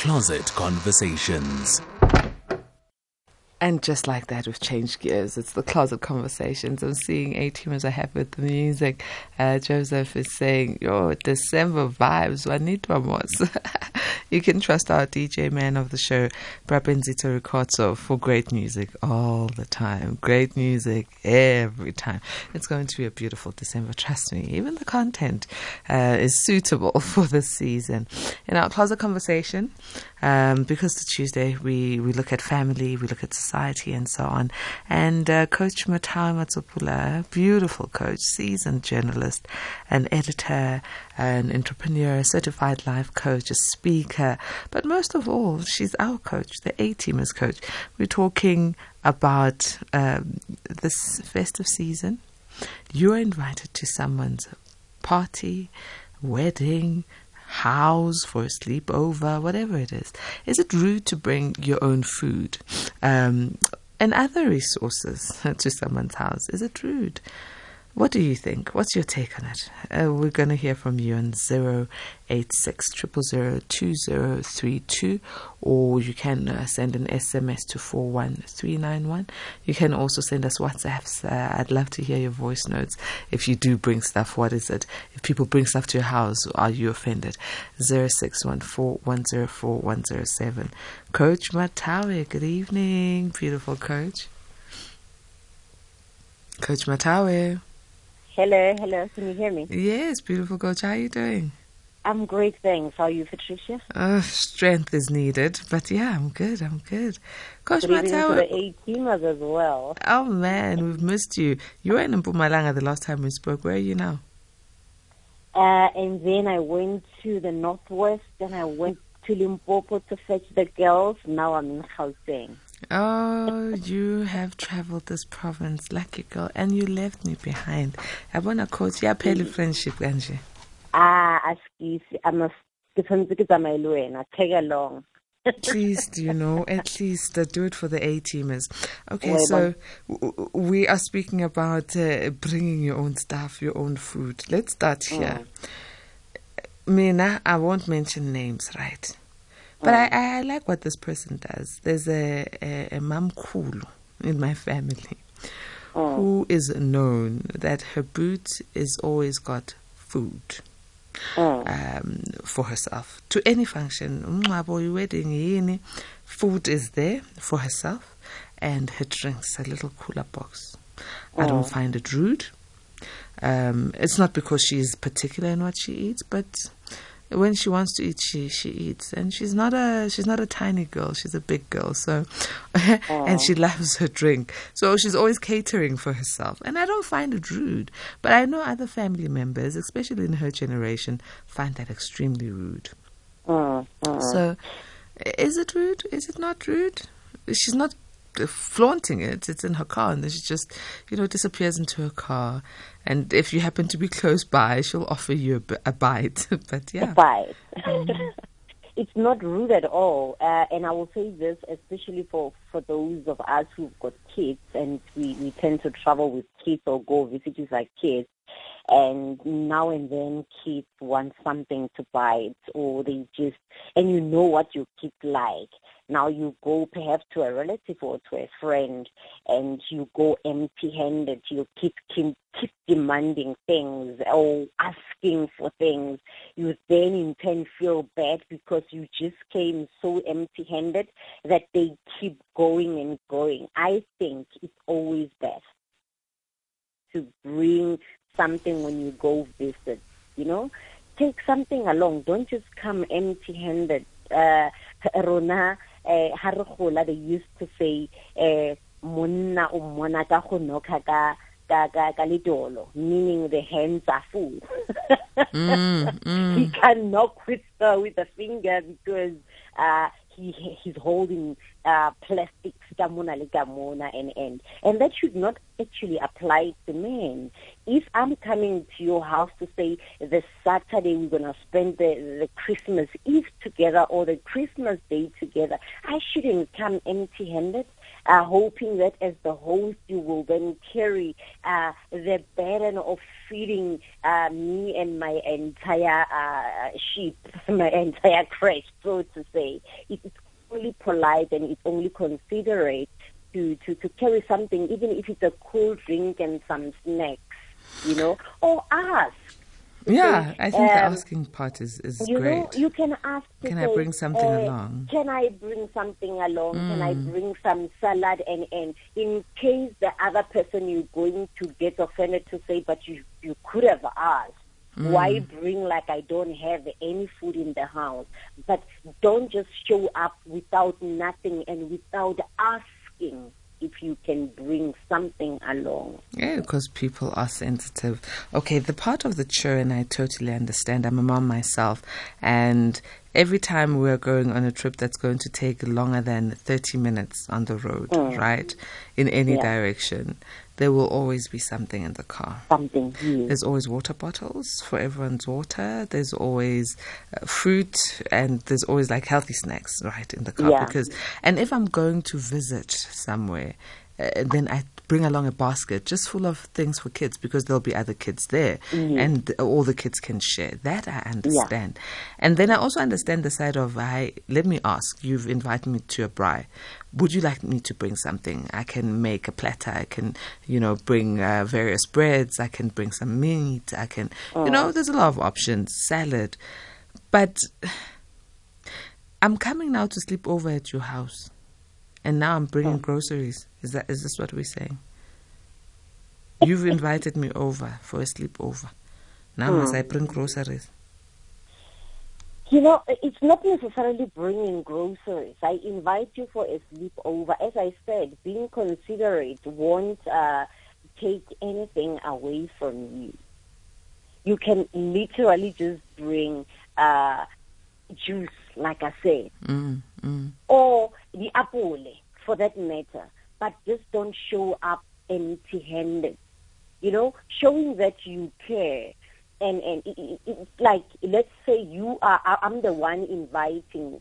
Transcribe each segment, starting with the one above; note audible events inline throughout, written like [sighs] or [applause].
Closet Conversations. And just like that, we've changed gears. It's the closet conversations. I'm seeing A teamers are happy with the music. Uh, Joseph is saying, Yo, December vibes. Wanitwa mos. [laughs] you can trust our DJ man of the show, Brabenzito Ricordo, for great music all the time. Great music every time. It's going to be a beautiful December, trust me. Even the content uh, is suitable [laughs] for this season. In our closet conversation, um, because the Tuesday we, we look at family, we look at society, and so on. And uh, Coach Mathawe Matsapola, beautiful coach, seasoned journalist, an editor, an entrepreneur, certified life coach, a speaker, but most of all, she's our coach, the A teamers coach. We're talking about um, this festive season. You're invited to someone's party, wedding, house for a sleepover, whatever it is. Is it rude to bring your own food um, and other resources [laughs] to someone's house? Is it rude? What do you think? What's your take on it? Uh, we're going to hear from you on 086 2032 or you can uh, send an SMS to 41391. You can also send us WhatsApps. Uh, I'd love to hear your voice notes. If you do bring stuff, what is it? If people bring stuff to your house, are you offended? 0614104107. Coach Mathawe, good evening, beautiful coach. Coach Mathawe. Hello, hello. Can you hear me? Yes, beautiful coach. How are you doing? I'm great, thanks. How are you, Patricia? Uh, strength is needed, but yeah, I'm good. I'm good. Coach good Matao. to the A teamers as well. Oh man, we've missed you. You were in Mpumalanga the last time we spoke. Where are you now? Uh, and then I went to the northwest, and I went to Limpopo to fetch the girls. Now I'm in Gauteng. Oh, you have traveled this province, lucky girl, and you left me behind. I want to coach your pale friendship, Angie. Ah, askisi, I must tshwanetse ke tsamaye le wena. Tag along. Please, you know, at least uh, do it for the A teamers. Okay, so w- we are speaking about uh, bringing your own stuff, your own food. Let's start here. Mm. Mina, I won't mention names, right? But I, I like what this person does. There's a, a, a mom kulu in my [laughs] family Mm. who is known that her boot is always got food Mm. um, for herself to any function. Umngcwabo, wedding, yini, food is there for herself and her drinks, a little cooler box. I don't Mm. find it rude. Um, it's not because she is particular in what she eats, but when she wants to eat, she she eats, and she's not a she's not a tiny girl. She's a big girl, so [laughs] and she loves her drink. So she's always catering for herself, and I don't find it rude. But I know other family members, especially in her generation, find that extremely rude. Mm. Mm. So, is it rude? Is it not rude? She's not flaunting it. It's in her car, and then she just, you know, disappears into her car. And if you happen to be close by, she'll offer you a, b- a bite. [laughs] but yeah, Bye. [laughs] it's not rude at all. Uh, and I will say this, especially for, for those of us who've got kids and we, we tend to travel with kids or go visit with our kids. And now and then kids want something to bite or they just, and you know what your kids like. Now you go perhaps to a relative or to a friend and you go empty-handed. Your kids keep, keep demanding things or asking for things you then in turn feel bad because you just came so empty handed that they keep going and going. I think it's always best to bring something when you go visit, you know? Take something along. Don't just come empty handed. Uh, [laughs] Rona, uh, they used to say, uh, monna o mmona ka go noka ka ka ka ka letolo meaning the hands are full Mm, [laughs] he can knock with uh, with a finger because uh, he he's holding uh, plastic stamuna le gamona and and and that should not actually apply to men. If I'm coming to your house to say this Saturday we're gonna spend the the Christmas Eve together or the Christmas Day together, I shouldn't come empty-handed. Uh, hoping that as the host you will then carry uh, the burden of feeding uh, me and my entire uh, sheep, [laughs] my entire crèche, so to say. It's only polite and it's only considerate to, to, to carry something, even if it's a cool drink and some snacks, you know, or ask yeah, I think um, the asking part is, is you great. Know, you can ask. Can say, I bring something uh, along? Can I bring something along? Mm. Can I Mm. bring some salad? And, and in case the other person you're going to get offended to say, but you you could have asked. Mm. Why bring like I don't have any food in the house? But don't just show up without nothing and without asking if you can bring something along. Yeah, because people are sensitive. Okay, the part of the children I totally understand. I'm a mom myself, and every time we're going on a trip that's going to take longer than 30 minutes on the road, Mm. right, in any Yeah. direction, there will always be something in the car. Something. Yes. There's always water bottles for everyone's water. There's always uh, fruit, and there's always like healthy snacks, right, in the car. Yeah. Because, and if I'm going to visit somewhere, uh, then I bring along a basket just full of things for kids because there'll be other kids there, Mhm. and all the kids can share. That I understand, and then I also understand the side of I. Let me ask. You've invited me to a braai. Would you like me to bring something? I can make a platter. I can, you know, bring uh, various breads. I can bring some meat. I can, you know, there's a lot of options. Salad, but I'm coming now to sleep over at your house, and now I'm bringing groceries. Is that is this what we're saying? You've invited me over for a sleepover. Now must I bring groceries? You know, it's not necessarily bringing groceries. I invite you for a sleepover. As I said, being considerate won't uh, take anything away from you. You can literally just bring uh, juice, like I said, Mm, mm. or the apple, for that matter. But just don't show up empty-handed. You know, showing that you care and and it, it, it's like let's say you are I'm the one inviting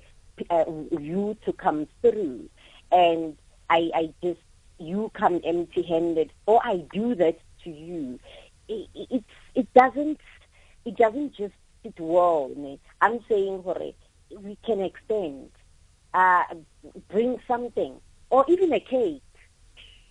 uh, you to come through, and I I just you come empty-handed, or I do that to you. It, it it doesn't it doesn't just sit well. I'm saying, we can extend, uh, bring something, or even a cake. [laughs]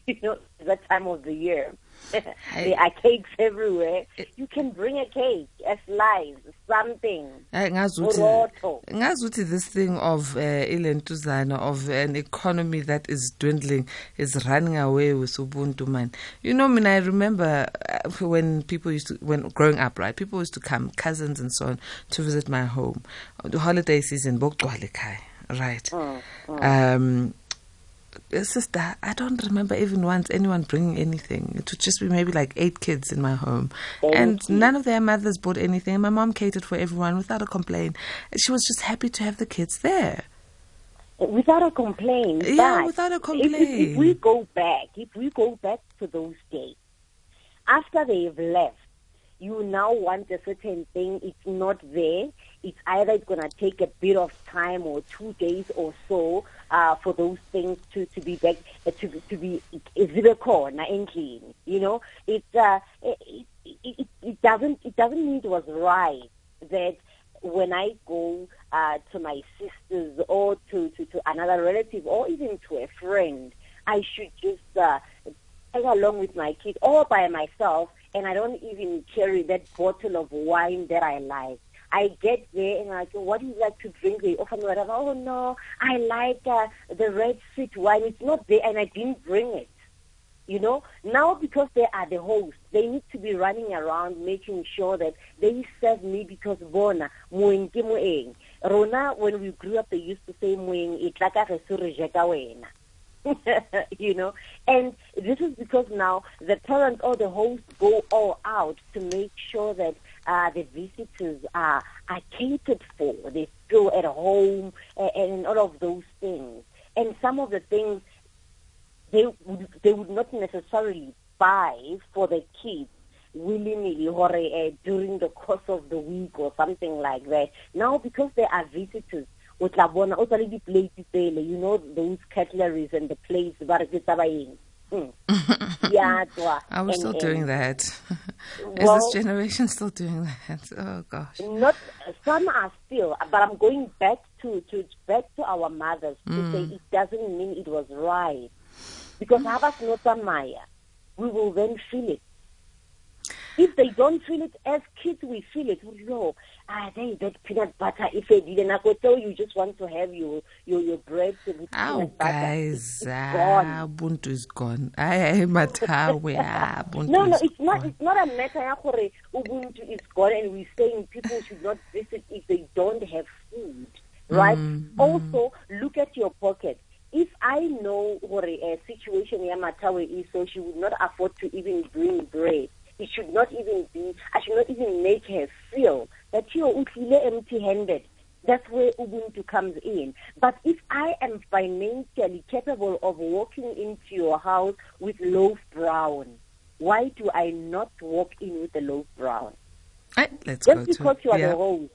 You know, that time of the year. [laughs] there are cakes everywhere. You can bring a cake, a slice, something. Ngazi ukuthi Burotho. ngazi ukuthi this thing of uh, ilentuzana of an economy that is dwindling is running away with ubuntu man you know I mean I remember uh, when people used to when growing up right people used to come cousins and so on to visit my home the holiday season bokugcwala ekhaya right Mm, um uh, sister, I don't remember even once anyone bringing anything. It would just be maybe like eight kids in my home. and none of their mothers bought anything. My mom catered for everyone without a complaint. She was just happy to have the kids there. Without a complaint. Yeah, without a if- If, if we go back, if we go back to those days, after they've left, you now want a certain thing, it's not there. It's either it's going to take a bit of time or two days or so uh, for those things to, to be back, uh, to, to be and clean. You know, it's, uh, it, it, it, it doesn't, it doesn't mean it was right that when I go uh, to my sisters or to, to, to another relative or even to a friend, I should just uh, take along with my kid or by myself, and I don't even carry that bottle of wine that I like. I get there and I go, what do you like to drink? They offer me whatever. Oh no, I like uh, the red sweet wine. It's not there, and I didn't bring it. You know, now because they are the host, they need to be running around making sure that they serve me because bona moeng ke. Rona when we grew up they used to say moeng e tla ka ge se re wena. [laughs] you know, and this is because now the parents or the host go all out to make sure that uh, the visitors are are catered for. They feel at home and, and all of those things. And some of the things they would they would not necessarily buy for the kids willy-nilly or uh, during the course of the week or something like that. Now, because they are visitors, o tla bona o tsale di-plate tsele you know those cutleries and the plates ba re ke tsa Mm. [laughs] was Are we still doing that? [laughs] Is well, this generation still doing that? [laughs] Oh gosh. Not some are still, but I'm going back to to back to our mothers to mm. say it doesn't mean it was right because have mm. not Maya, we will then feel it. If they don't feel it as kids, we feel it. No, ah, they that peanut butter. If they didn't, I could tell you just want to have your your, your bread with oh, peanut butter. guys, ah, Ubuntu is gone. I matawe, ah, Ubuntu [laughs] No, no, it's not. It's not a matter of Ubuntu is gone, and we're saying people should not visit if they don't have food, right? Mm, also, mm. look at your pocket if I know what a situation Yamatawe is, so she would not afford to even bring bread it should not even be, I should not even make her feel that you are empty handed. That's where Ubuntu comes in. But if I am financially capable of walking into your house with loaf brown, why do I not walk in with the loaf brown? Right, let's Just go because to, you are yeah. the host.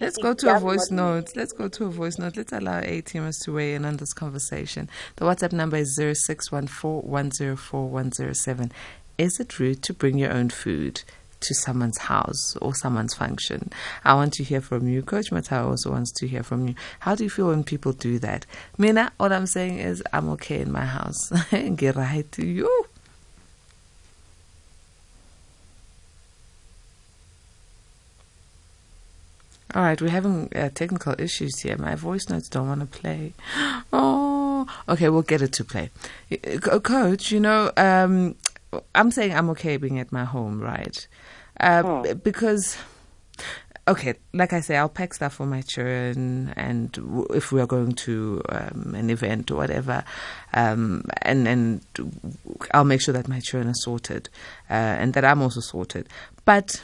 Let's go to a voice note. Let's go to a voice note. Let's allow A teamers to weigh in on this conversation. The WhatsApp number is 0614 is it rude to bring your own food to someone's house or someone's function? I want to hear from you. Coach Matao also wants to hear from you. How do you feel when people do that? Mina, what I'm saying is I'm okay in my house. [laughs] Get right to you. All right, we're having uh, technical issues here. My voice notes don't want to play. [gasps] Oh, okay, we'll get it to play. Coach, you know, um, I'm saying I'm okay being at my home, right? Uh, oh. Because, okay, like I say, I'll pack stuff for my children, and w- if we are going to um, an event or whatever, um, and and I'll make sure that my children are sorted, uh, and that I'm also sorted. But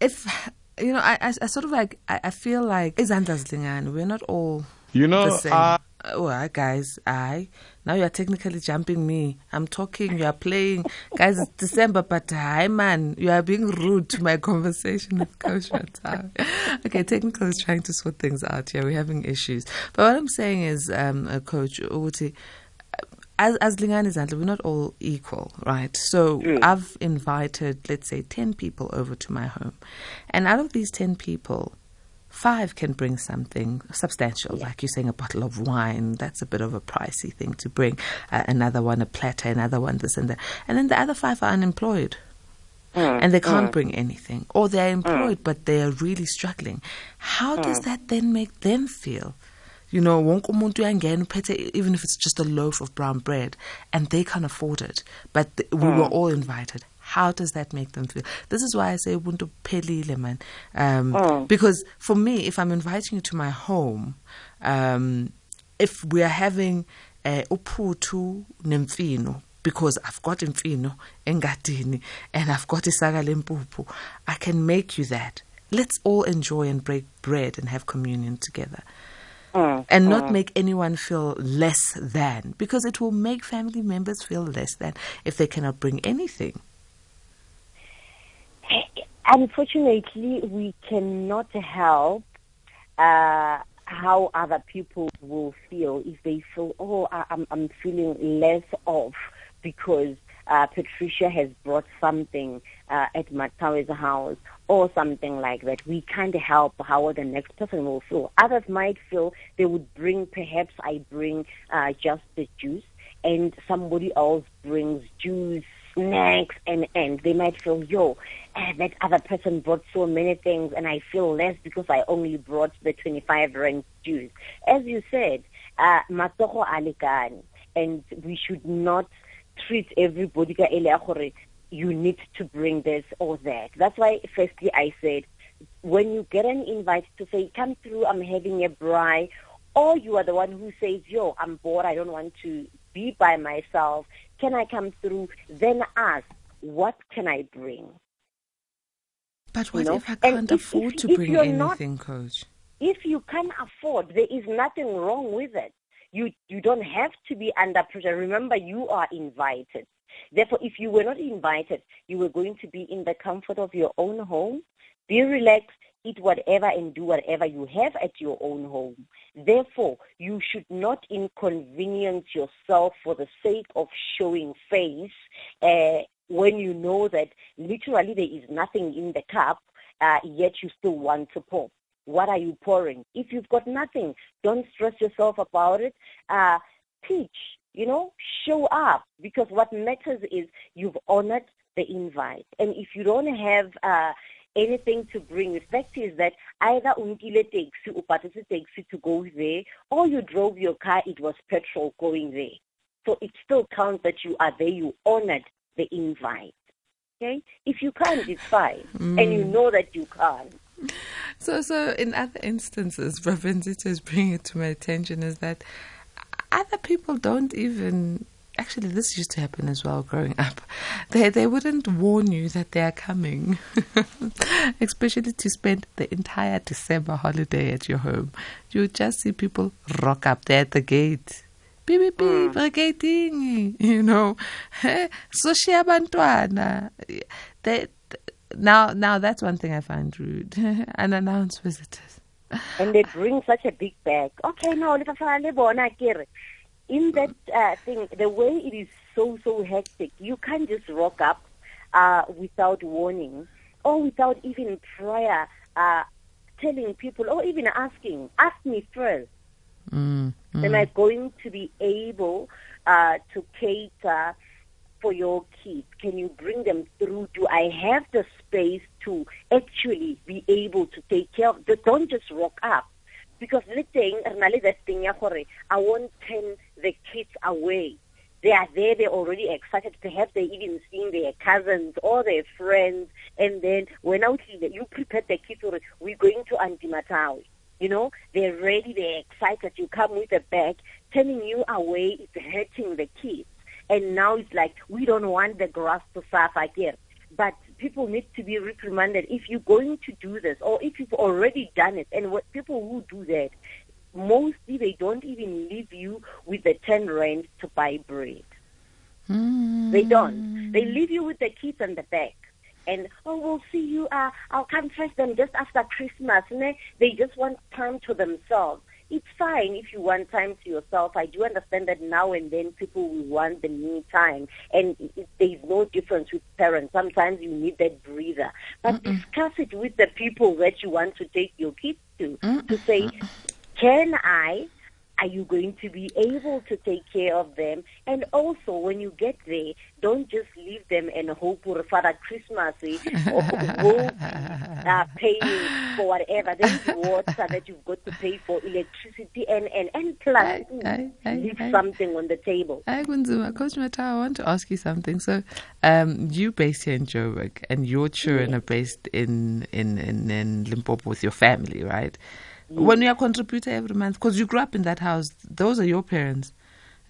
if you know, I, I, I sort of like I, I feel like it's we're not all you know. Oh, guys, I now you are technically jumping me. I'm talking, you are playing. Guys, it's December, but hi, man, you are being rude to my conversation with Coach Matau. okay, technical is trying to sort things out here. We're having issues. But what I'm saying is, um, uh, Coach Uti, as as Lingani Zandla, we're not all equal, right? So mm. I've invited, let's say, ten people over to my home, and out of these ten people, Five can bring something substantial, yeah. like you're saying, a bottle of wine. That's a bit of a pricey thing to bring. Uh, another one, a platter, another one, this and that. And then the other five are unemployed. Mm, and they can't mm. bring anything, or they're employed mm. but they are really struggling. How does mm. that then make them feel? You know, wonke umuntu uyangena even if it's just a loaf of brown bread, and they can't afford it. But th- we were mm. all invited how does that make them feel? This is why I say ubuntu pelile man. Um, oh. Because for me, if I'm inviting you to my home, um, if we are having uh, uphutu nemfino, because I've got imfino engadini and I've got isaka lempuphu, I can make you that. Let's all enjoy and break bread and have communion together. Mm, and not mm. make anyone feel less than because it will make family members feel less than if they cannot bring anything. Unfortunately, we cannot help uh, how other people will feel if they feel, oh, I'm, I'm feeling less off because uh, Patricia has brought something uh, at Mathawe's house or something like that. We can't help how the next person will feel. Others might feel they would bring, perhaps I bring uh, just the juice and somebody else brings juice, snacks, and, and they might feel, yo, uh, that other person brought so many things and I feel less because I only brought the 25 rand juice. As you said, uh, matsogo and we should not treat everybody you need to bring this or that. That's why firstly I said when you get an invite to say come through I'm having a braai or you are the one who says yo I'm bored I don't want to be by myself can I come through then ask what can I bring but what you know? if I can't if, afford if, to bring anything, not, coach? If you can afford, there is nothing wrong with it. You you don't have to be under pressure. Remember, you are invited. Therefore, if you were not invited, you were going to be in the comfort of your own home. Be relaxed, eat whatever and do whatever you have at your own home. Therefore, you should not inconvenience yourself for the sake of showing face uh, when you know that literally there is nothing in the cup, uh, yet you still want to pour. What are you pouring? If you've got nothing, don't stress yourself about it. Uh, teach, you know, show up because what matters is you've honored the invite. And if you don't have uh, anything to bring, the fact is that either unkile taxi or a taxi to go there, or you drove your car, it was petrol going there. So it still counts that you are there, you honored the invite. Okay? If you can't, it's fine. Mm. And you know that you can't. So, so in other instances, Ravenzita is bringing it to my attention is that other people don't even actually this used to happen as well growing up. They they wouldn't warn you that they are coming, [laughs] especially to spend the entire December holiday at your home. You would just see people rock up there at the gate. Beep beep beep, mm. [laughs] you know. So she abantwana. They now now that's one thing I find rude. [laughs] Unannounced visitors. And they bring such a big bag. Okay, no, in that uh, thing, the way it is so, so hectic, you can't just rock up uh, without warning or without even prior uh, telling people or even asking, ask me first. Mm, mm. Am I going to be able uh, to cater for your kids? Can you bring them through? Do I have the space to actually be able to take care of them? Don't just rock up because le teng re na le that thing i won't turn the kids away. They are there they're already excited. Perhaps they even seeing their cousins or their friends. And then when out you prepare the kids we're going to Antimatawi you know they're ready they're excited you come with a bag. Turning you away is hurting the kids. And now it's like we don't want the grass to suffer again. but people need to be reprimanded if you're going to do this or if you've already done it. And what people who do that, mostly they don't even leave you with the 10 rand to buy bread. Mm. They don't. They leave you with the kids and the bag. And, oh, we'll see you. Uh, I'll come first them just after Christmas. And they just want time to themselves it's fine if you want time to yourself. I do understand that now and then people will want the me time, and there's no difference with parents. Sometimes you need that breather, but Mm-mm. discuss it with the people that you want to take your kids to Mm-mm. to say, can I are you going to be able to take care of them? And also, when you get there, don't just leave them and hope for Father Christmas eh, [laughs] or hope uh, paying for whatever. There's water that you've got to pay for, electricity, and, and, and plus I, I, leave I, something on the table. Hi, Gunzuma. Coach Mata, I want to ask you something. So, um, you based here in Joburg, and your children are based in, in, in, in Limpopo with your family, right? When you are a contributor every month, because you grew up in that house, those are your parents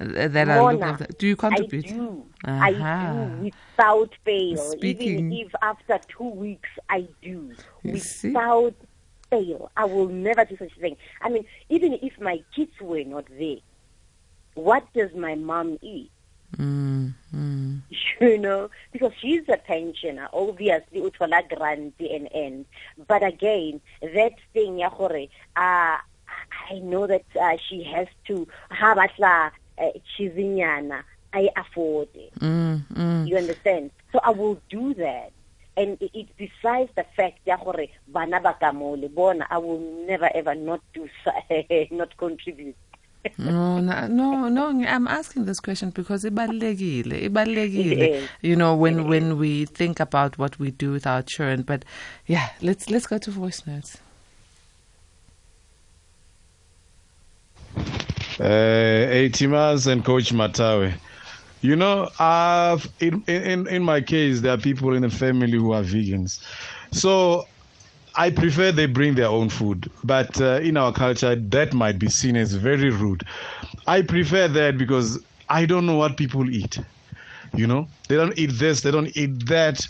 uh, that are looking after. Do you contribute? I do. Uh-huh. I do without fail. Speaking. Even if after two weeks, I do you without see? fail. I will never do such a thing. I mean, even if my kids were not there, what does my mom eat? Mm, mm. You know, because she's a pensioner, obviously, uthola grant and end. But again, that thing, ya uh, I know that uh, she has to have a chizinyana, I afford it. Mm, mm. You understand? So I will do that. And it, besides the fact that bana ba bona, I will never ever not do [laughs] not contribute no, no, no, I'm asking this question because ibalulekile, ibalulekile. You know, when when we think about what we do with our children. But yeah, let's let's go to voice notes. Uh, Timas and Coach Mathawe. You know, I've, in, in in my case, there are people in the family who are vegans, so I prefer they bring their own food, but uh, in our culture, that might be seen as very rude. I prefer that because I don't know what people eat. You know, they don't eat this, they don't eat that,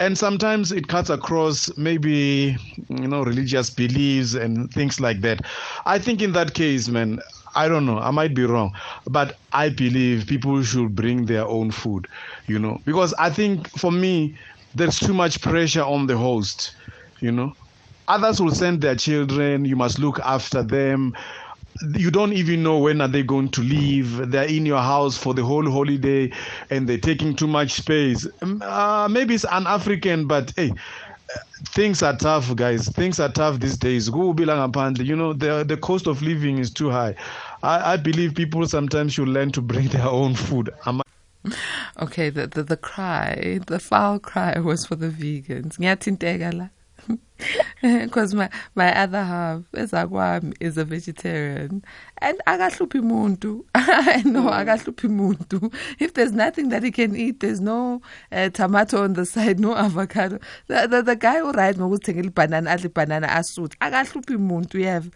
and sometimes it cuts across maybe you know religious beliefs and things like that. I think in that case, man, I don't know, I might be wrong, but I believe people should bring their own food. You know, because I think for me, there's too much pressure on the host. You know, others will send their children. You must look after them. You don't even know when are they going to leave. They're in your house for the whole holiday, and they're taking too much space. Um, Uh, maybe it's an African, but hey, things are tough guys things are tough these days you know the the cost of living is too high i, I believe people sometimes should learn to bring [laughs] their own food Okay, the, the the cry, the foul cry was for the vegans. [laughs] Because my, my other half, ezakwami, is a vegetarian. And akahluphi muntu. [laughs] I know akahluphi muntu. If there's nothing that he can eat, there's no uh, tomato on the side, no avocado. The, the, the guy who right ngokuthengela banana adle banana asuthi akahluphi muntu yeva.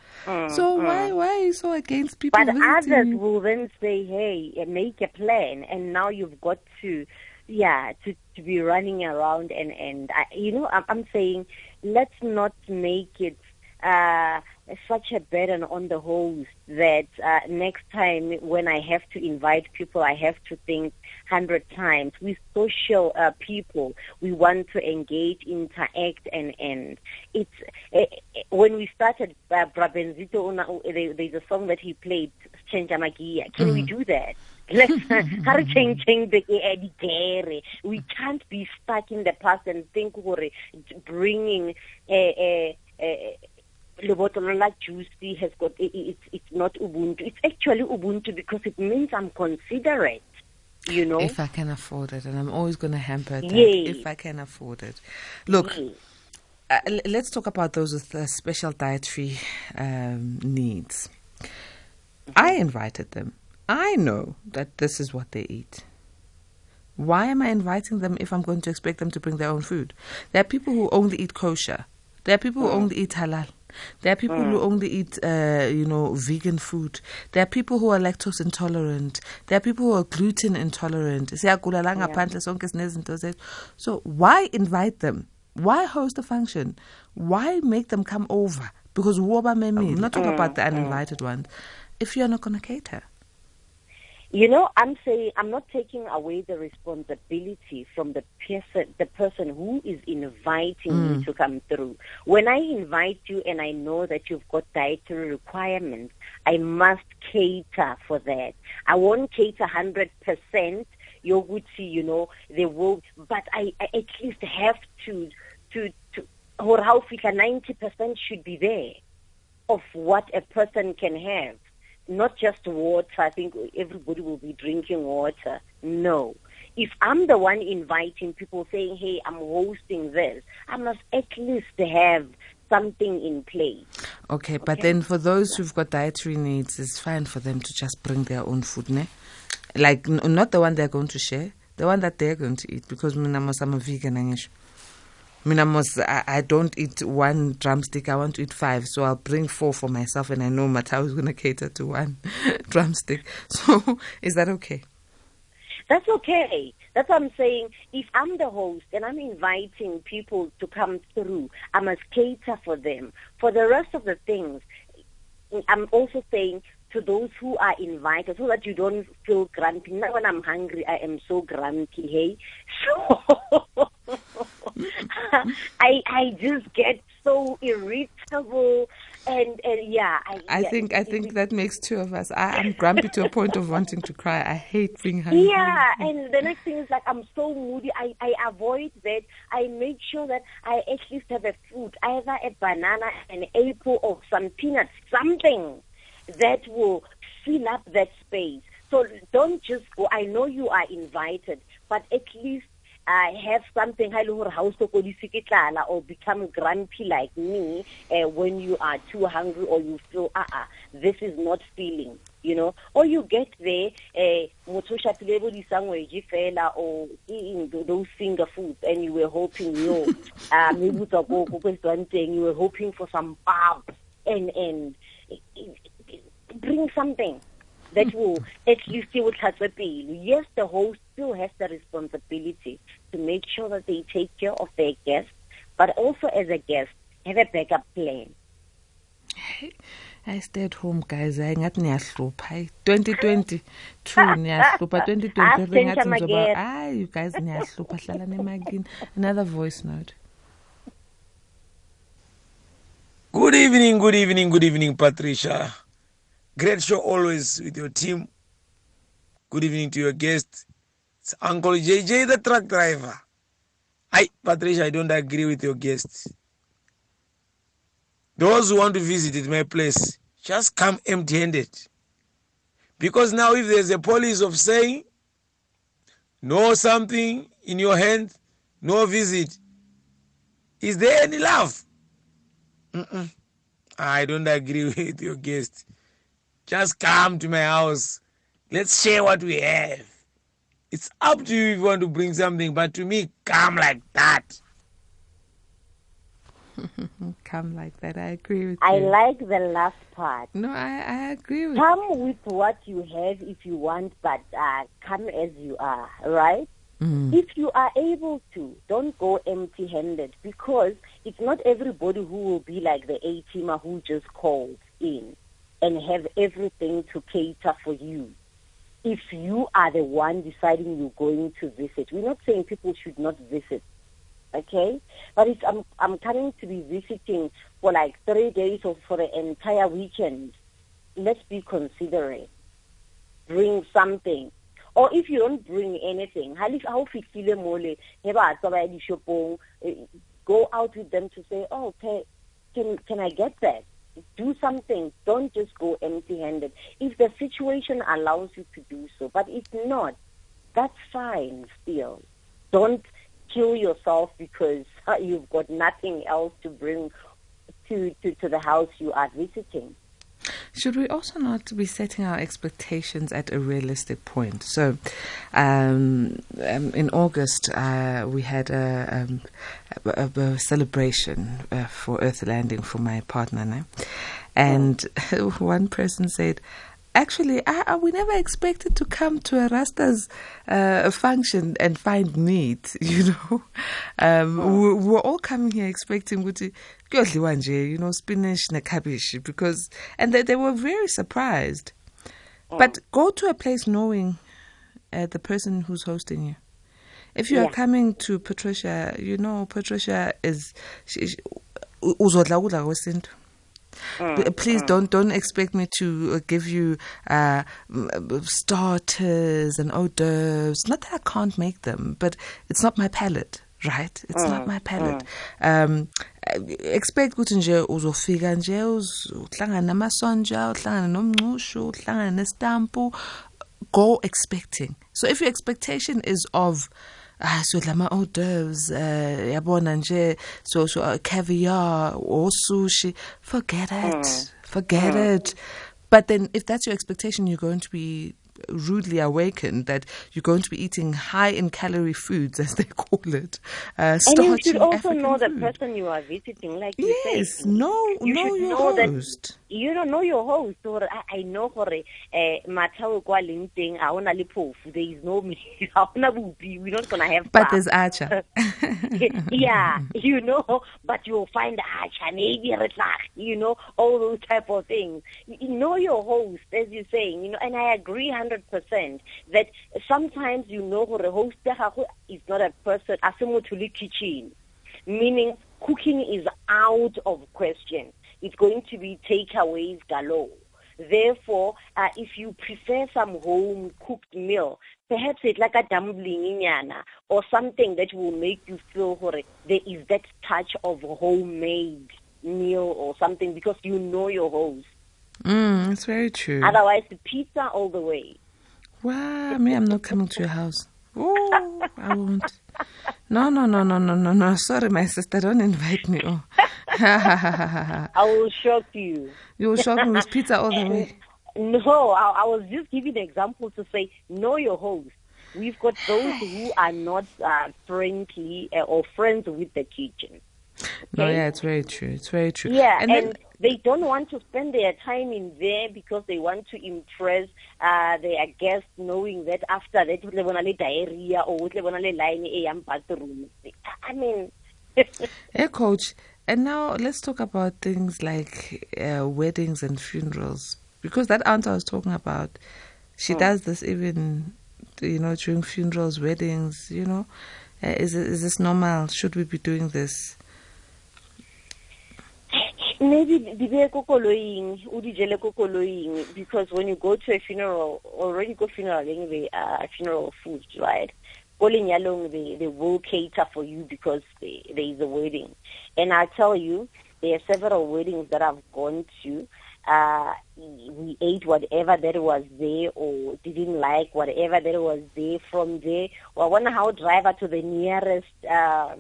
So why why are you so against people But others you? will then say, "Hey, uh, make a plan," and now you've got to, yeah, to to be running around and and I, you know, I'm, I'm saying, let's not make it uh, such a burden on the host that uh, next time when I have to invite people, I have to think hundred times. We social uh, people, we want to engage, interact, and and it's uh, when we started uh, Brabenzito, there's a song that he played, Change Magia. Can we do that? Let's hurry change change the. We can't be stuck in the past and think we're bringing a a a lebotolo la juicy has got it's it's not ubuntu. It's actually ubuntu because it means I'm considerate. You know. If I can afford it, and I'm always going to hamper that Yes. if I can afford it. Look, Yes. uh, let's talk about those with uh, special dietary um, needs. I invited them. I know that this is what they eat. Why am I inviting them if I'm going to expect them to bring their own food? There are people who only eat kosher. There are people who mm. only eat halal. There are people who mm. only eat, uh, you know, vegan food. There are people who are lactose intolerant. There are people who are gluten intolerant. Siyagula la ngaphandle sonke sinezinto zethu. So why invite them? Why host a function? Why make them come over? Because woba memi. I'm mm, not talking about the uninvited ones. If you're not going to cater. You know, I'm saying I'm not taking away the responsibility from the person, the person who is inviting you mm. to come through. When I invite you and I know that you've got dietary requirements, I must cater for that. I won't cater hundred percent. Yoguchi, you know, they will, but I, I at least have to, to, to, or how ninety percent should be there of what a person can have. Not just water. I think everybody will be drinking water. No. If I'm the one inviting people saying, hey, I'm hosting this, I must at least have something in place. Okay, but then for those who've got dietary needs, it's fine for them to just bring their own food, ne? Like n- not the one they're going to share, the one that they're going to eat. Because I'm a vegan, angisho. Mina mos I, must. I I, don't eat one drumstick. I want to eat five, so I'll bring four for myself, and I know Matao is going to cater to one [laughs] drumstick. So is that okay? That's okay. That's what I'm saying. If I'm the host and I'm inviting people to come through, I must cater for them. For the rest of the things, I'm also saying to those who are invited so that you don't feel grumpy. Now when I'm hungry, I am so grumpy, hey? [laughs] So [laughs] I I just get so irritable and, and yeah. I, I yeah, think I think that makes two of us. I, I'm grumpy to a point of wanting to cry. I hate being hungry. Yeah, and the next thing is like I'm so moody. I, I avoid that. I make sure that I at least have a fruit, either a banana, an apple, or some peanuts, something that will fill up that space. So don't just go. I know you are invited, but at least I have something ha e le hore ha o sokodise ke tlala or become grumpy like me uh, when you are too hungry or you feel ah uh this is not feeling you know? Or you get there uh motho o shapile bo di-sandwich fela or eating th- those finger foods and you were hoping yo uh [laughs] maybe utsa ko restauranteng you were hoping for some pub and and bring something that will at least you will Yes, the host still has the responsibility to make sure that they take care of their guests, but also as a guest, have a backup plan. I stay at home guys hayi ngathi niyahlupha hayi 2022 niyahlupha 2020 [laughs] Ask ah, ngathi Cynthia nizoba Magere. hayi you guys niyahlupha hlala nemakini another voice note Good evening, good evening, good evening, Patricia. Great show always with your team. Good evening to your guest. Uncle JJ, the truck driver. I, Patricia, I don't agree with your guest. Those who want to visit my place, just come empty handed. Because now, if there's a police of saying, no something in your hand, no visit, is there any love? Mm-mm. I don't agree [laughs] with your guest. Just come to my house. Let's share what we have. It's up to you if you want to bring something, but to me, come like that. [laughs] Come like that. I agree with you. I you. like the last part. no, I, I agree with Come with what you have if you want, but uh, come as you are, right? Mm. If you are able to, don't go empty handed because it's not everybody who will be like the A teamer who just calls in and have everything to cater for you. If you are the one deciding you're going to visit, we're not saying people should not visit, okay? But it's, I'm, I'm coming to be visiting for like three days or for the entire weekend. Let's be considerate. Bring something. Or if you don't bring anything, if eh, go out with them to say, "Oh, okay, can can I get that?" Do something. Don't just go empty-handed. If the situation allows you to do so, but if not, that's fine. Still, don't kill yourself because [laughs] you've got nothing else to bring to, to, to the house you are visiting. Should we also not be setting our expectations at a realistic point? So, um, um, in August, uh, we had a, um, a, a- celebration uh, for Earth Landing for my partner, and [laughs] one person said, Actually, I, I, we never expected to come to a Rasta's uh, function and find meat, [laughs] you know. Um, we, we were all coming here expecting ukuthi kuyodliwa nje, you know, spinach and cabbage because, and they, they were very surprised. But go to a place knowing uh, the person who's hosting you. If you are coming to Patricia, you know Patricia is she, she, uzodla ukudla kwesintu. P- Please don't don't expect me to uh, give you uh, starters and hors d'oeuvres. Not that I can't make them, but it's not my palate, right? It's not my palate. Um, uh, expect ukuthi nje uzofika nje uhlangane namasonja, uhlangane nomnxushu, uhlangane nestampu. Go expecting. So if your expectation is of ah so lama hors d'oeuvres uh, yabona nje so so uh, caviar or sushi. Forget it. Forget it. But then if that's your expectation you're going to be rudely awakened that you're going to be eating high in calorie foods [laughs] as they call it uh, And you should also African know the person you are visiting, like you say. yes know You know your know that- you don't know your host or I, I know gore eh mathao kwa leng teng a ona le phofu there is no meat [laughs] a ona bupi we're not gonna have but there's acha [laughs] yeah you know but you'll find acha maybe you know all those type of things. You you know your host as you're saying you know and I agree 100% that sometimes you know gore host is not a person a se kitchen meaning cooking is out of question. It's going to be takeaways galore. Therefore, uh, if you prefer some home cooked meal, perhaps it's like a dumpling inyana or something that will make you feel there is that touch of homemade meal or something because you know your host. Mm, it's very true Otherwise, pizza all the way. Wow, me, I'm not coming to your house. Oh, I won't. No, no, no, no, no, no, no. Sorry, my sister, don't invite me. Oh. [laughs] I will shock you. You'll shock me with pizza all the way. [laughs] No, I, I was just giving an example to say, know your host. We've got those who [sighs] are not uh, friendly uh, or friends with the kitchen. No, yeah, it's very true. It's very true. Yeah, and, and then they don't want to spend their time in there because they want to impress uh, their guests, knowing that after that, they bona le diarrhea or they bona le line yang bathroom. I mean, Hey, [laughs] coach. And now let's talk about things like uh, weddings and funerals. Because that aunt I was talking about, she does this even, you know, during funerals, weddings, you know. Uh, is, is this normal? Should we be doing this? Maybe di be ko koloing o di jele ko koloing because when you go to a funeral or already go funeral they uh, funeral food right? Ko lenyalong they, they will cater for you because they, there is a wedding. And i tell you there are several weddings that i've gone to uh, we ate whatever that was there or didn't like whatever that was there from there. Or I wonder how driver to the nearest uh,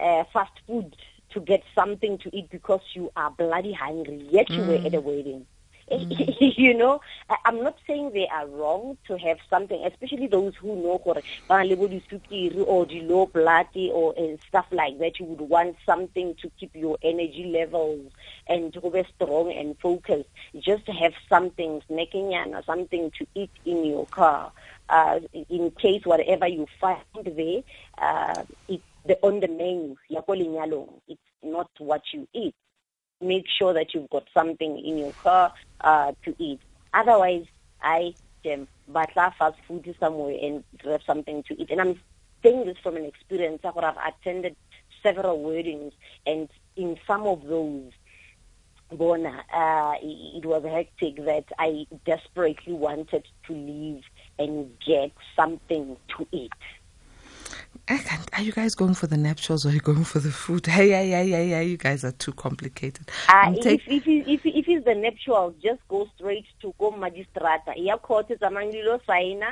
uh, fast food to get something to eat because you are bloody hungry yet you mm. were at a wedding Mm. [laughs] you know, I, I'm not saying they are wrong to have something, especially those who know or the low blood or and stuff like that. You would want something to keep your energy levels and to be strong and focused. Just to have something, snacking or something to eat in your car. Uh, in case whatever you find there, uh, it, the, on the menu, it's not what you eat make sure that you've got something in your car uh, to eat. Otherwise, I um, batla fast food somewhere and grab something to eat. And I'm saying this from an experience. I've attended several weddings, and in some of those, Bona, uh, it was hectic that I desperately wanted to leave and get something to eat. I can't. Are you guys going for the nuptials or are you going for the food? [laughs] Hey, yeah, yeah, yeah, hey. You guys are too complicated. Uh, take... if, if, if, if it's the nuptials, just go straight to go magistrata. Yeah, court is among the sign.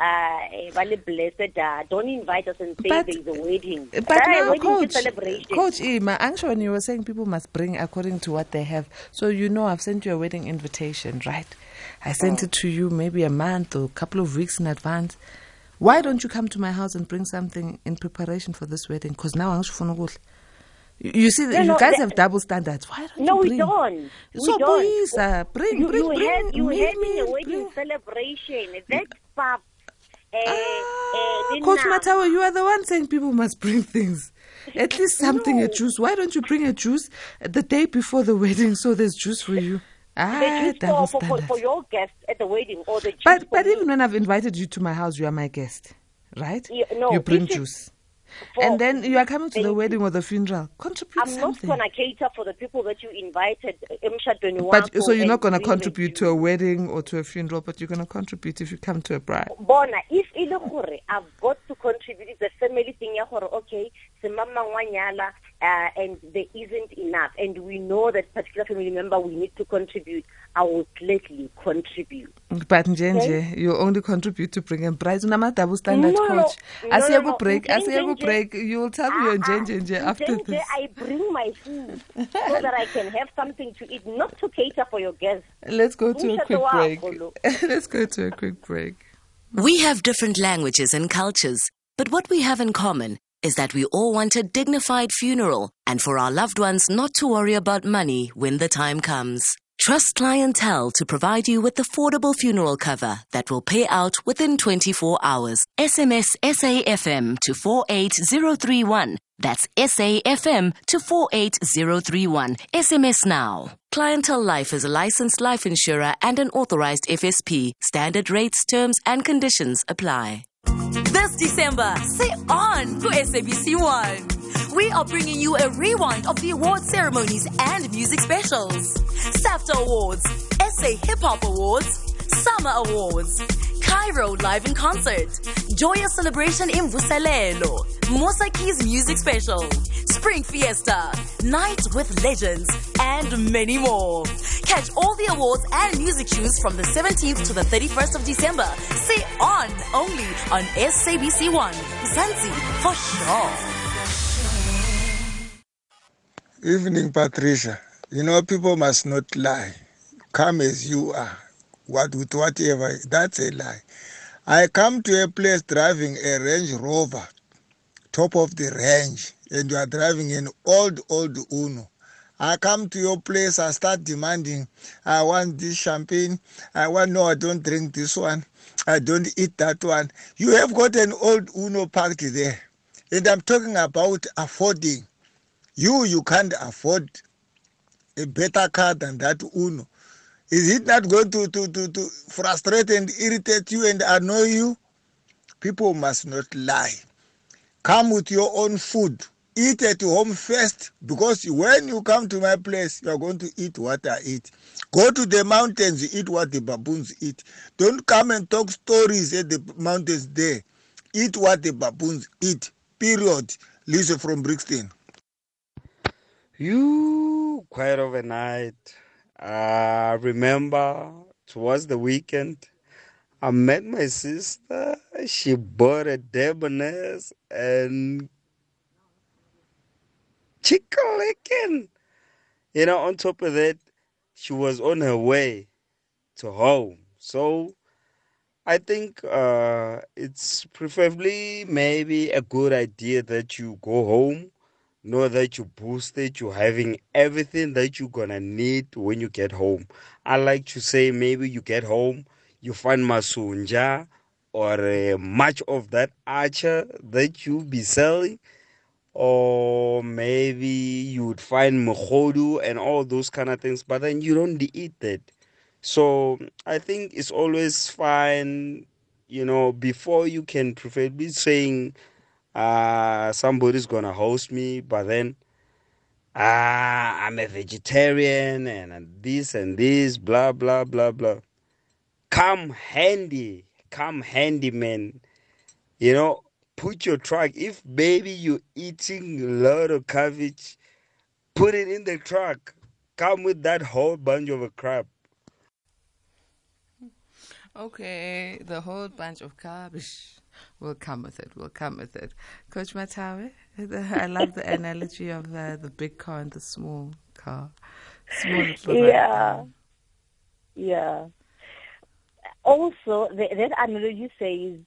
Uh, blessed. Uh, don't invite us and say but, there's a wedding. But now, coach, coach Ima, when you were saying people must bring according to what they have. So you know, I've sent you a wedding invitation, right? I sent oh. it to you maybe a month or a couple of weeks in advance. Why don't you come to my house and bring something in preparation for this wedding? Because now I'm you you see, no, you no, guys have double standards. Why don't no, you bring? No, we don't. So, we don't. please, uh, bring, you, bring, you bring. You me, a wedding bring. celebration. That's fab. Uh, ah, uh, Coach Mathawe, you are the one saying people must bring things. At least [laughs] something, no. a juice. Why don't you bring a juice the day before the wedding so there's juice for you? Ah, for, for, for, for, your guest at the wedding or the But but even when I've invited you to my house, you are my guest, right? Yeah, no, you bring juice. and then you are coming to the wedding or the funeral. Contribute I'm something. not going to cater for the people that you invited. But so you're not going to contribute to a wedding or to a funeral, but you're going to contribute if you come to a bride. Bona, if I've got to contribute, it's a family thing. Okay, uh, and there isn't enough, and we know that particular family member we need to contribute. I will gladly contribute. But Njenje, okay? you only contribute to bring a prize. Unama double standard no, coach. No, as no, you no, break, as you break, you will tell me your Njenje after this. I bring my food so that I can have something to eat, not to cater for your guests. Let's go to a quick break. [laughs] Let's go to a quick break. We have different languages and cultures, but what we have in common is that we all want a dignified funeral and for our loved ones not to worry about money when the time comes. Trust Clientele to provide you with affordable funeral cover that will pay out within 24 hours. SMS SAFM to 48031. That's SAFM to 48031. SMS now. Clientele Life is a licensed life insurer and an authorized FSP. Standard rates, terms, and conditions apply. This December, say on to SABC One. We are bringing you a rewind of the award ceremonies and music specials. SAFTA Awards, SA Hip Hop Awards, SAMA Awards, Cairo Live in Concert, Joyous Celebration in Vusalelo, Mosaki's Music Special, Spring Fiesta, Night with Legends, and many more. Catch all the awards and music shows from the 17th to the 31st of December. Say on only on SABC One. Zanzi for sure. Evening, Patricia. You know, people must not lie. Come as you are, what with whatever. That's a lie. I come to a place driving a Range Rover, top of the range, and you are driving an old, old Uno. I come to your place, I start demanding, I want this champagne, I want, no, I don't drink this one, I don't eat that one. You have got an old Uno parked there. And I'm talking about affording. You, you can't afford a better car than that Uno. Is it not going to, to, to, to frustrate and irritate you and annoy you? People must not lie. Come with your own food. eat at home first because when you come to my place, you are going to eat what I eat. Go to the mountains, eat what the baboons eat. Don't come and talk stories at the mountains there. Eat what the baboons eat. Period. Lisa from Brixton. You quiet overnight. I remember towards the weekend, I met my sister. She bought a Debonair and Chicken Licken. You know, on top of that, she was on her way to home. So I think uh, it's preferably maybe a good idea that you go home, know that you boosted, you're having everything that you're gonna need when you get home. I like to say maybe you get home, you find masunja or uh, much of that archer that you be selling or maybe you would find mohodu and all those kind of things, but then you don't eat that. So I think it's always fine, you know, before you can preferably saying uh, somebody's gonna host me, but then ah, I'm a vegetarian and this and this, blah blah blah blah. Come handy, come handy, man. You know, put your truck. If baby you're eating a lot of cabbage, put it in the truck. Come with that whole bunch of crap. Okay, the whole bunch of garbage. We'll come with it. We'll come with it. Coach Mathawe, I love the analogy of uh, the big car and the small car. Small Yeah. Yeah. Also, the, that analogy says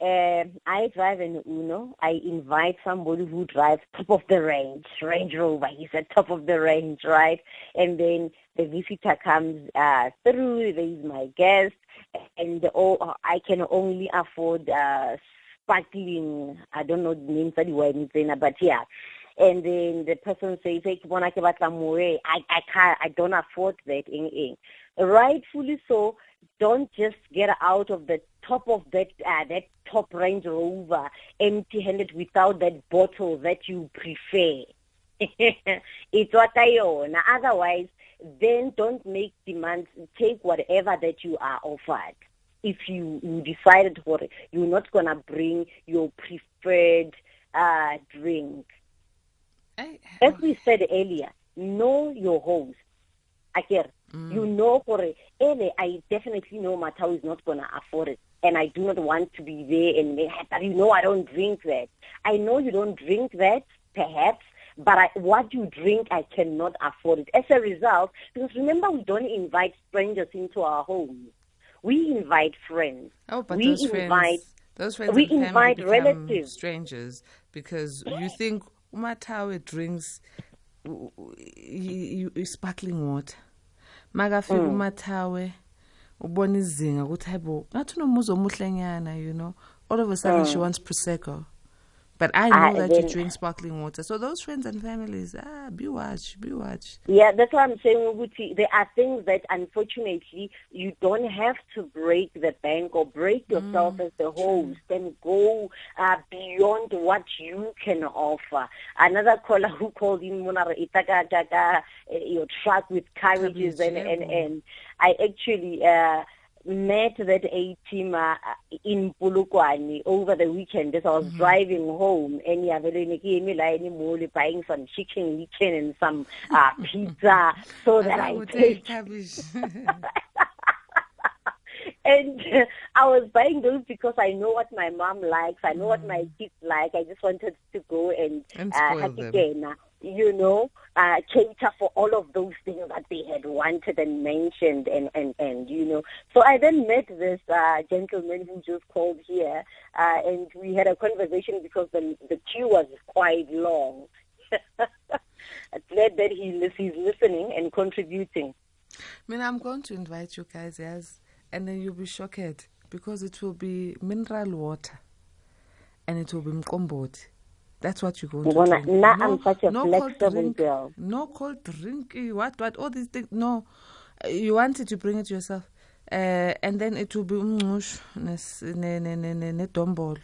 uh, I drive an Uno. I invite somebody who drives top of the range, Range Rover. He's at top of the range, right? And then the visitor comes uh, through. There is my guest, and oh, I can only afford uh, sparkling. I don't know the name of you were saying, but yeah. And then the person says, "Hey, I I can't. I don't afford that." In, in. Rightfully so don't just get out of the top of that uh, that top Range Rover empty-handed without that bottle that you prefer. [laughs] it's what I own. Otherwise, then don't make demands. Take whatever that you are offered. If you, you decided for it, you're not gonna bring your preferred uh, drink. As we said earlier, know your host. Akere, mm. you know for it. I definitely know Matau is not gonna afford it. And I do not want to be there and but you know I don't drink that. I know you don't drink that, perhaps, but I, what you drink, I cannot afford it. As a result, because remember, we don't invite strangers into our homes. We invite friends. Oh, but we those invite, friends, those friends we invite relatives. strangers because you think uMathawe drinks you, you, sparkling water. Makafika Mm. uMathawe ubona izinga ukuthi hayibo ngathi unomuzi omuhlenyana you know all of a sudden she Mm. wants prosecco but I know that you drink sparkling water. So those friends and families ah be watch be watch. Yeah, that's what I'm saying. There are things that unfortunately you don't have to break the bank or break yourself as the host and go uh, beyond what you can offer. Another caller who called in Munara Itaka Taka, uh, your truck with carriages and, and, and. I actually uh, met that A team uh, in Polokwane over the weekend as I was driving home and yeah, buying some chicken chicken and some uh, [laughs] pizza so that I would take [laughs] and uh, I was buying those because I know what my mom likes. I know what my kids like. I just wanted to go and, And uh, them. you know, uh, cater for all of those things that they had wanted and mentioned, and and and you know. So I then met this uh, gentleman who just called here, uh, and we had a conversation because the the queue was quite long. [laughs] Glad that he he's listening and contributing. I mean, I'm going to invite you guys, yes, and then you'll be shocked because it will be mineral water and it will be mkomboti. That's what you're going to Ngibona, drink. na I'm such a cold flexible drink, girl. No cold drink, eh, what, what, all these things. No, Uh, you wanted to bring it yourself. Uh, and then it will be ne- ne- ne- ne- nedombolo.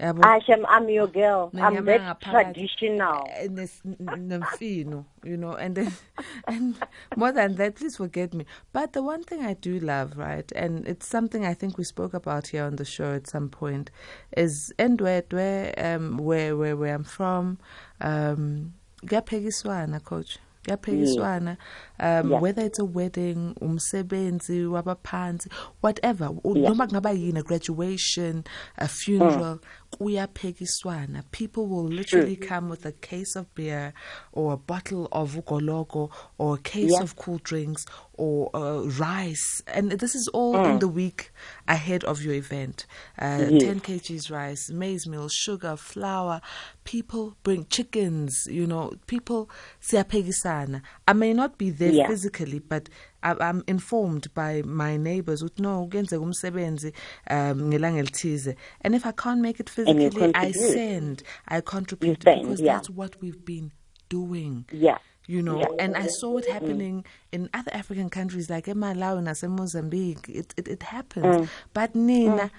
Yabo Ashem, I'm your girl. I'm that traditional. eh, nes- nemfino, you know, and then, [laughs] and more than that, please forget me. But the one thing I do love, right, and it's something I think we spoke about here on the show at some point, is Ndwedwe, um, where where where I'm from, um, kuyaphekiswana, coach. kuyaphekiswana um Yeah. whether it's a wedding umsebenzi wabaphansi whatever u- Yeah. noma kungaba yini a graduation a funeral kuyaphekiswana. People will literally come with a case of beer or a bottle of ugoloko or a case Yeah. of cool drinks or uh, rice. And this is all in the week ahead of your event. Uh, Yes. 10 kgs rice maize meal sugar flour. People bring chickens you know. People siyaphekisana. I may not be there Yeah. physically but i'm informed by my neighbors ukuthi no kuyenzeka umsebenzi um ngelanga elithize. And if i can't make it physically i send i contribute send, because yeah. that's what we've been doing Yeah. you know? Yeah. and i saw it happening in other african countries like emalawi nasemozambique it, it, it happens. But nina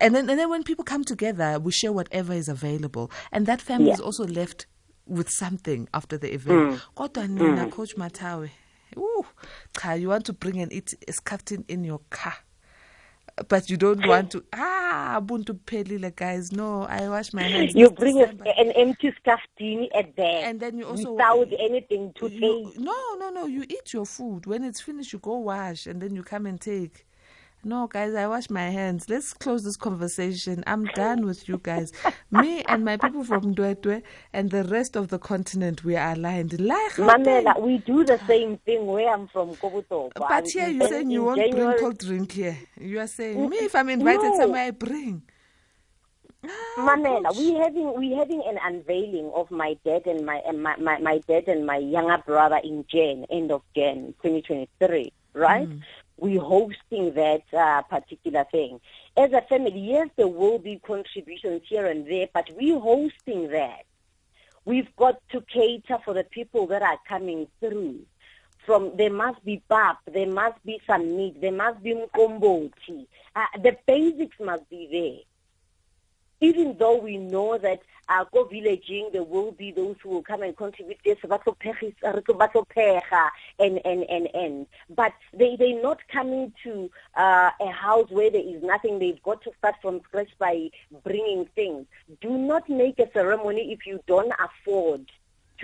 and then and then when people come together we share whatever is available. And that family is also left with something after the event. Kodwa nina coach mathawe ooh, you want to bring and eat scaftin in your car but you don't want to ah buntu pelile guys no i wash my hands You bring a, an empty scaftini at there. And then you also- without anything to you, take. no no no you eat your food when it's finished you go wash and then you come and take no guys i wash my hands. Let's close this conversation. I'm done with you guys. Me and my people from Ndwedwe and the rest of the continent we are aligned. Like Mamela, we do the same thing where I'm from, Kobutoba. but here you're saying you won't bring cold drink here. You are saying me if i'm invited No. somewhere i bring. Ah, Mamela, we having we having an unveiling of my dad and my and my, my, my dad and my younger brother in Jan, end of Jan, 2023, right? We're hosting that uh, particular thing. As a family, yes, there will be contributions here and there, but we're hosting that. We've got to cater for the people that are coming through. From there must be pap, there must be some meat, there must be mkomboti. Uh, the basics must be there even though we know that uh, go villaging, there will be those who will come and contribute this, and, and, and, and. But they, they're not coming to uh, a house where there is nothing. They've got to start from scratch by bringing things. Do not make a ceremony if you don't afford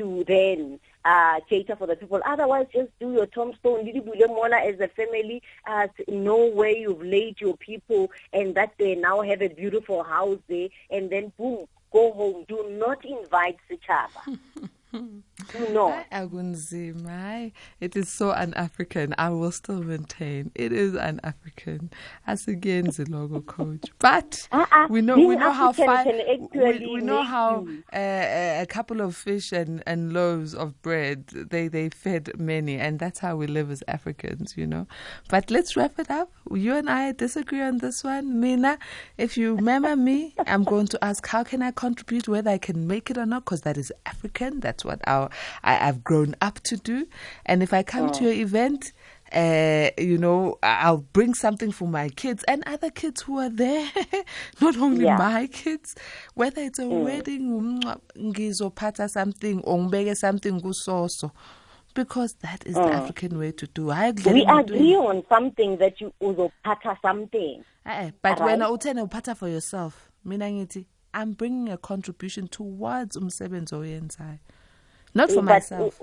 to then uh, cater for the people. Otherwise, just do your tombstone. Mona as a family, uh, know where you've laid your people and that they now have a beautiful house there and then boom, go home. Do not invite Sichaba. [laughs] do not. Hayi, akunzima it is so un-african. I will still maintain it is un-african. Asikuyenzi lokho coach. But Uh-uh. we know we know how African far we, we know how uh, a couple of fish and, and loaves of bread they they fed many and that's how we live as africans you know. But let's wrap it up. You and i disagree on this one. Mina, if you remember me i'm going to ask how can i contribute whether i can make it or not because that is african that's what our I, i've grown up to do and if i come to your event uh, you know, I- I'll bring something for my kids and other kids who are there, [laughs] not only Yeah. my kids. Whether it's a wedding, umngcwabo, ngizophatha something or ngibeke something kusoso. Because that is the African way to do. Kudlela We agree on something that you uzophatha something. Eh, but Right. when uthena uphatha for yourself, mina ngithi I'm bringing a contribution towards umsebenzi oyenzayo. Not for But myself.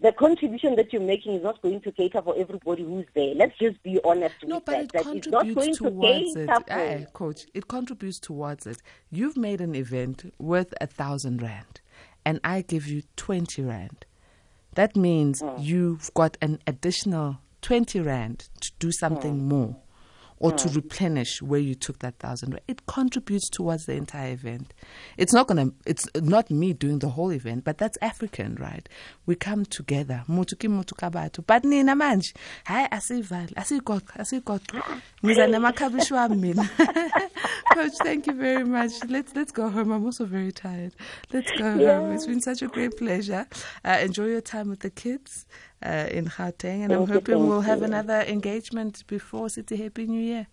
the contribution that you're making is not going to cater for everybody who's there. Let's just be honest No, with but that. it that it's not going contributes to towards it. cater for. Eh, coach, it contributes towards it. You've made an event worth a thousand rand, and I give you twenty rand. That means Mm. you've got an additional twenty rand to do something Mm. more. Or to replenish where you took that thousand, it contributes towards the entire event. It's not gonna. It's not me doing the whole event, but that's African, right? We come together, mutu ki mutu kabatu. But nina manje, hayi asivali, asigoqa, asigoqa. Ngiza namakhabishi wami mina. [laughs] Coach, thank you very much. Let's let's go home. I'm also very tired. Let's go home. It's been such a great pleasure. Uh, enjoy your time with the kids uh, in Gauteng, and I'm Thank you, hoping we'll have you. another engagement before City Happy New Year.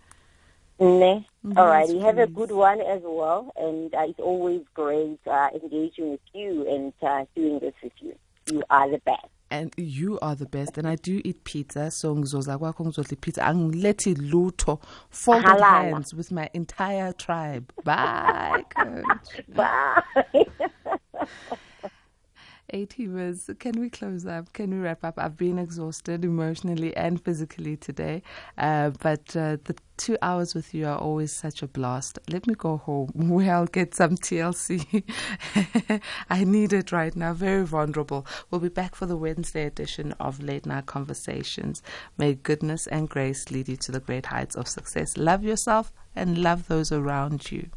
Ne? Mhm, All righty. yes, Have a good one as well. And uh, it's always great uh, engaging with you and uh, doing this with you. You are the best. and you are the best and i do eat pizza so ngizoza kwakho ngizodla ipizza angilethi lutho folded Halala. hands with my entire tribe bye coach [laughs] [laughs] Bye. A-teamers, can we close up? Can we wrap up? I've been exhausted emotionally and physically today, uh, but uh, the two hours with you are always such a blast. Let me go home [laughs] where I'll get some TLC. [laughs] I need it right now. Very vulnerable. We'll be back for the Wednesday edition of Late Night Conversations. May goodness and grace lead you to the great heights of success. Love yourself and love those around you.